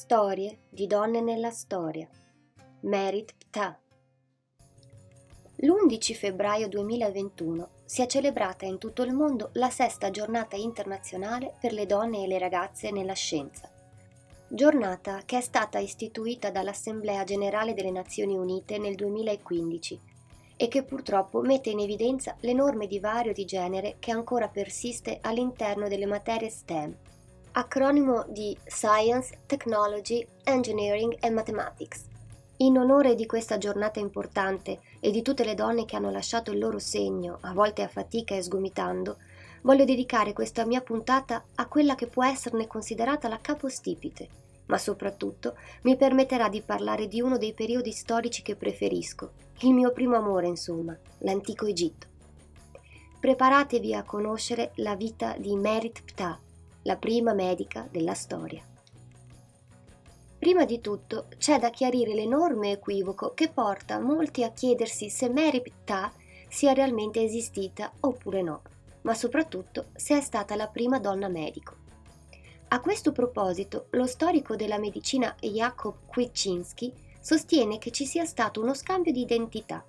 Storie di donne nella storia. Merit Ptah. L'11 febbraio 2021 si è celebrata in tutto il mondo la sesta giornata internazionale per le donne e le ragazze nella scienza. Giornata che è stata istituita dall'Assemblea generale delle Nazioni Unite nel 2015 e che purtroppo mette in evidenza l'enorme divario di genere che ancora persiste all'interno delle materie STEM acronimo di Science, Technology, Engineering and Mathematics. In onore di questa giornata importante e di tutte le donne che hanno lasciato il loro segno, a volte a fatica e sgomitando, voglio dedicare questa mia puntata a quella che può esserne considerata la capostipite, ma soprattutto mi permetterà di parlare di uno dei periodi storici che preferisco, il mio primo amore, insomma, l'antico Egitto. Preparatevi a conoscere la vita di Merit Ptah, la prima medica della storia. Prima di tutto c'è da chiarire l'enorme equivoco che porta molti a chiedersi se Mary Ptah sia realmente esistita oppure no, ma soprattutto se è stata la prima donna medico. A questo proposito, lo storico della medicina Jakob Kwiecinski sostiene che ci sia stato uno scambio di identità.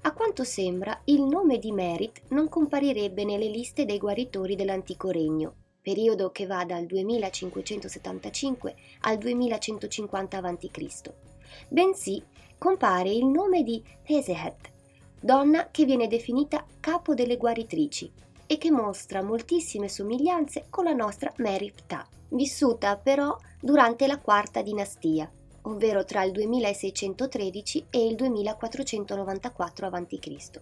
A quanto sembra, il nome di Merit non comparirebbe nelle liste dei guaritori dell'antico regno, periodo che va dal 2575 al 2150 a.C., bensì compare il nome di Hesehet, donna che viene definita capo delle guaritrici e che mostra moltissime somiglianze con la nostra Mary Ptah, vissuta però durante la quarta dinastia, ovvero tra il 2613 e il 2494 a.C.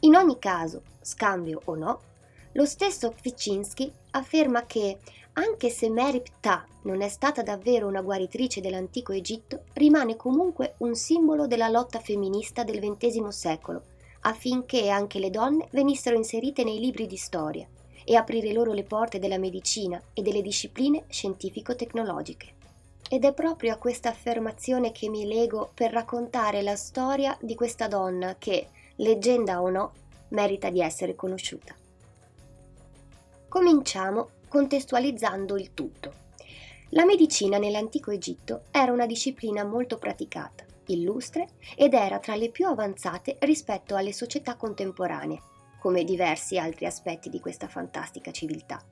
In ogni caso, scambio o no, lo stesso Kvicinski afferma che, anche se Mary Ptah non è stata davvero una guaritrice dell'antico Egitto, rimane comunque un simbolo della lotta femminista del XX secolo, affinché anche le donne venissero inserite nei libri di storia e aprire loro le porte della medicina e delle discipline scientifico-tecnologiche. Ed è proprio a questa affermazione che mi lego per raccontare la storia di questa donna che, leggenda o no, merita di essere conosciuta. Cominciamo contestualizzando il tutto. La medicina nell'antico Egitto era una disciplina molto praticata, illustre ed era tra le più avanzate rispetto alle società contemporanee, come diversi altri aspetti di questa fantastica civiltà.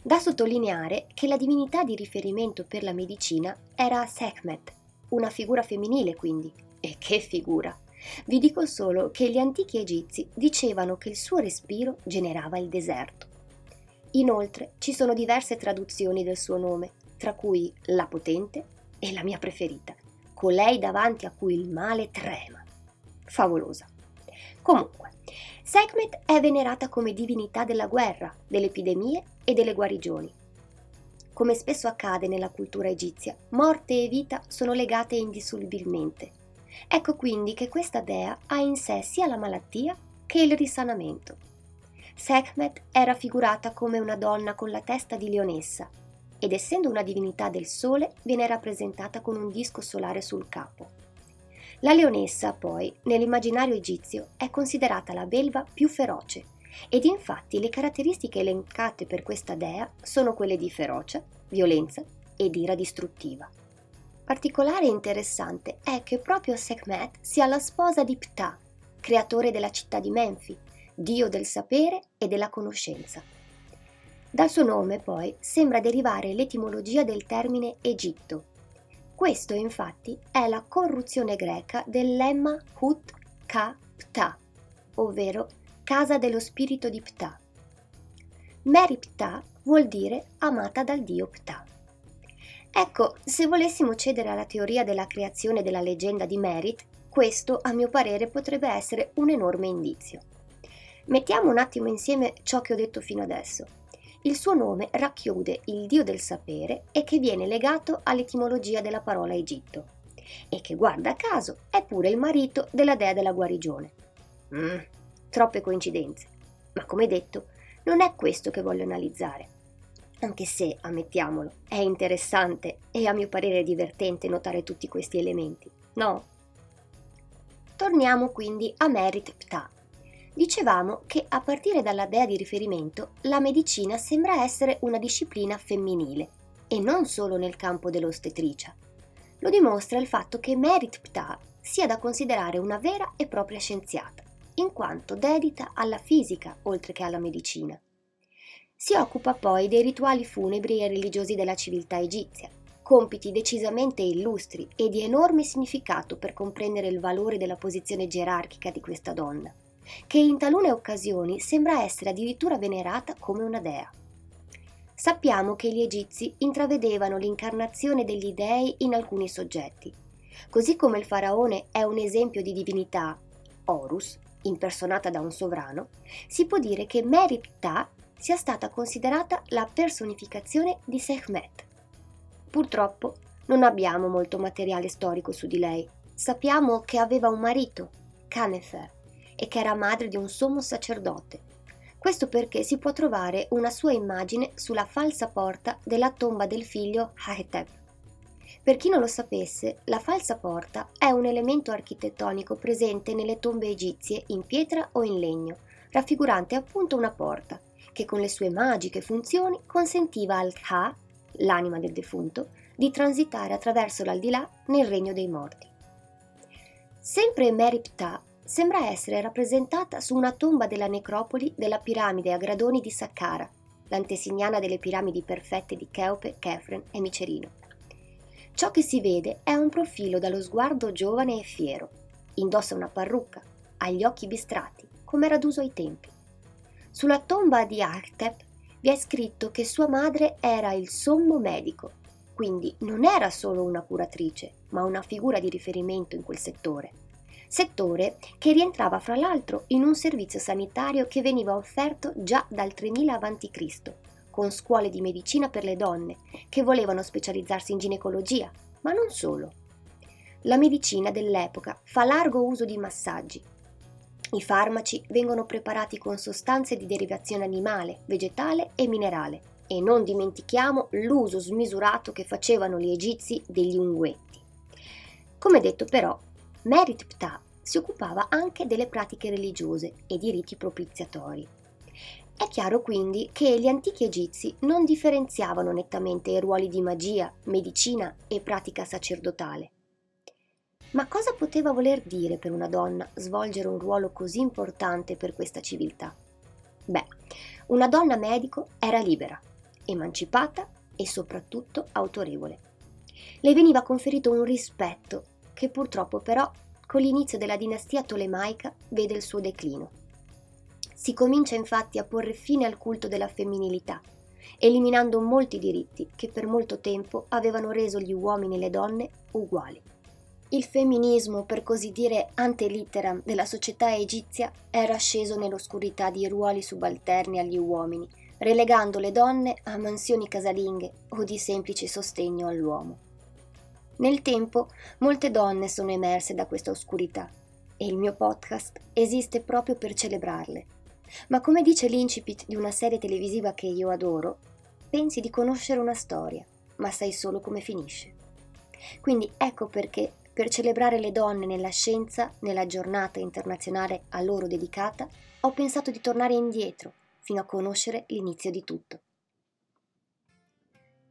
Da sottolineare che la divinità di riferimento per la medicina era Sekhmet, una figura femminile quindi. E che figura! Vi dico solo che gli antichi egizi dicevano che il suo respiro generava il deserto. Inoltre ci sono diverse traduzioni del suo nome, tra cui la potente e la mia preferita, colei davanti a cui il male trema. Favolosa. Comunque, Sekhmet è venerata come divinità della guerra, delle epidemie e delle guarigioni. Come spesso accade nella cultura egizia, morte e vita sono legate indissolubilmente. Ecco quindi che questa dea ha in sé sia la malattia che il risanamento. Sekhmet è raffigurata come una donna con la testa di leonessa ed essendo una divinità del sole viene rappresentata con un disco solare sul capo. La leonessa, poi, nell'immaginario egizio è considerata la belva più feroce ed infatti le caratteristiche elencate per questa dea sono quelle di ferocia, violenza ed ira distruttiva. Particolare e interessante è che proprio Sekhmet sia la sposa di Ptah, creatore della città di Menfi, dio del sapere e della conoscenza. Dal suo nome, poi, sembra derivare l'etimologia del termine Egitto. Questo, infatti, è la corruzione greca del lemma Hut Ka Ptah, ovvero casa dello spirito di Ptah. Mary Ptah vuol dire amata dal dio Ptah. Ecco, se volessimo cedere alla teoria della creazione della leggenda di Merit, questo, a mio parere, potrebbe essere un enorme indizio. Mettiamo un attimo insieme ciò che ho detto fino adesso. Il suo nome racchiude il dio del sapere e che viene legato all'etimologia della parola Egitto e che guarda caso è pure il marito della dea della guarigione. Mm, troppe coincidenze, ma come detto non è questo che voglio analizzare. Anche se, ammettiamolo, è interessante e a mio parere divertente notare tutti questi elementi, no? Torniamo quindi a Merit Ptah, Dicevamo che a partire dalla dea di riferimento la medicina sembra essere una disciplina femminile e non solo nel campo dell'ostetricia. Lo dimostra il fatto che Merit Ptah sia da considerare una vera e propria scienziata, in quanto dedita alla fisica oltre che alla medicina. Si occupa poi dei rituali funebri e religiosi della civiltà egizia, compiti decisamente illustri e di enorme significato per comprendere il valore della posizione gerarchica di questa donna, che in talune occasioni sembra essere addirittura venerata come una dea. Sappiamo che gli egizi intravedevano l'incarnazione degli dei in alcuni soggetti. Così come il faraone è un esempio di divinità, Horus, impersonata da un sovrano, si può dire che Mary Ptah sia stata considerata la personificazione di Sekhmet. Purtroppo non abbiamo molto materiale storico su di lei. Sappiamo che aveva un marito, Kanefer, e che era madre di un sommo sacerdote. Questo perché si può trovare una sua immagine sulla falsa porta della tomba del figlio Haetep. Per chi non lo sapesse, la falsa porta è un elemento architettonico presente nelle tombe egizie in pietra o in legno, raffigurante appunto una porta, che con le sue magiche funzioni consentiva al Ka, l'anima del defunto, di transitare attraverso l'aldilà nel regno dei morti. Sempre Meriptah sembra essere rappresentata su una tomba della necropoli della piramide a gradoni di Saqqara, l'antesignana delle piramidi perfette di Cheope, Kefren e Micerino. Ciò che si vede è un profilo dallo sguardo giovane e fiero. Indossa una parrucca, ha gli occhi bistrati, come era d'uso ai tempi. Sulla tomba di Artep vi è scritto che sua madre era il sommo medico, quindi non era solo una curatrice, ma una figura di riferimento in quel settore. Settore che rientrava fra l'altro in un servizio sanitario che veniva offerto già dal 3000 a.C., con scuole di medicina per le donne che volevano specializzarsi in ginecologia, ma non solo. La medicina dell'epoca fa largo uso di massaggi, i farmaci vengono preparati con sostanze di derivazione animale, vegetale e minerale e non dimentichiamo l'uso smisurato che facevano gli egizi degli unguetti. Come detto però, Merit Ptah si occupava anche delle pratiche religiose e di riti propiziatori. È chiaro quindi che gli antichi egizi non differenziavano nettamente i ruoli di magia, medicina e pratica sacerdotale. Ma cosa poteva voler dire per una donna svolgere un ruolo così importante per questa civiltà? Beh, una donna medico era libera, emancipata e soprattutto autorevole. Le veniva conferito un rispetto che purtroppo però con l'inizio della dinastia tolemaica vede il suo declino. Si comincia infatti a porre fine al culto della femminilità, eliminando molti diritti che per molto tempo avevano reso gli uomini e le donne uguali. Il femminismo, per così dire ante litteram, della società egizia era sceso nell'oscurità di ruoli subalterni agli uomini, relegando le donne a mansioni casalinghe o di semplice sostegno all'uomo. Nel tempo molte donne sono emerse da questa oscurità e il mio podcast esiste proprio per celebrarle. Ma come dice l'incipit di una serie televisiva che io adoro, pensi di conoscere una storia, ma sai solo come finisce. Quindi ecco perché per celebrare le donne nella scienza, nella giornata internazionale a loro dedicata, ho pensato di tornare indietro fino a conoscere l'inizio di tutto.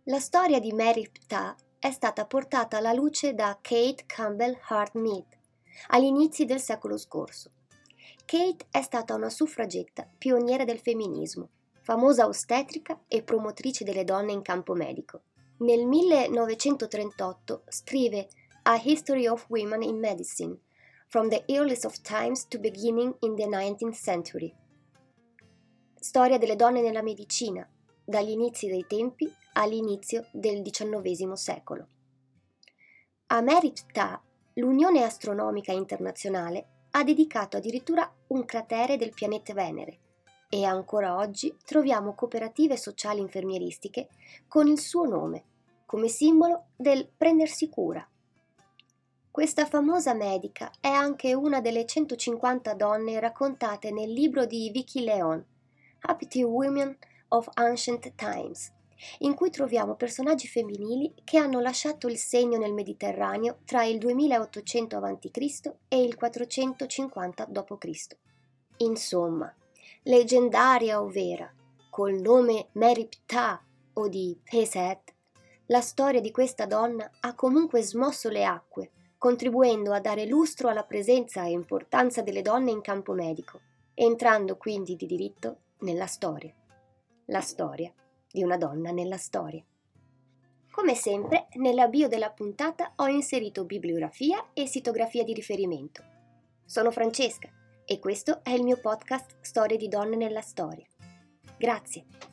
La storia di Mary Ptah è stata portata alla luce da Kate Campbell Hart Mead agli inizi del secolo scorso. Kate è stata una suffragetta pioniera del femminismo, famosa ostetrica e promotrice delle donne in campo medico. Nel 1938 scrive A History of Women in Medicine, from the earliest of times to beginning in the 19th century. Storia delle donne nella medicina, dagli inizi dei tempi all'inizio del XIX secolo. A Merit Ptah, l'Unione Astronomica Internazionale ha dedicato addirittura un cratere del pianeta Venere e ancora oggi troviamo cooperative sociali infermieristiche con il suo nome, come simbolo del prendersi cura questa famosa medica è anche una delle 150 donne raccontate nel libro di Vicky Leon, Happy Women of Ancient Times, in cui troviamo personaggi femminili che hanno lasciato il segno nel Mediterraneo tra il 2800 a.C. e il 450 d.C. Insomma, leggendaria o vera, col nome Mary Ptah o di Peset, la storia di questa donna ha comunque smosso le acque, contribuendo a dare lustro alla presenza e importanza delle donne in campo medico, entrando quindi di diritto nella storia. La storia di una donna nella storia. Come sempre, nella bio della puntata ho inserito bibliografia e sitografia di riferimento. Sono Francesca e questo è il mio podcast Storie di donne nella storia. Grazie.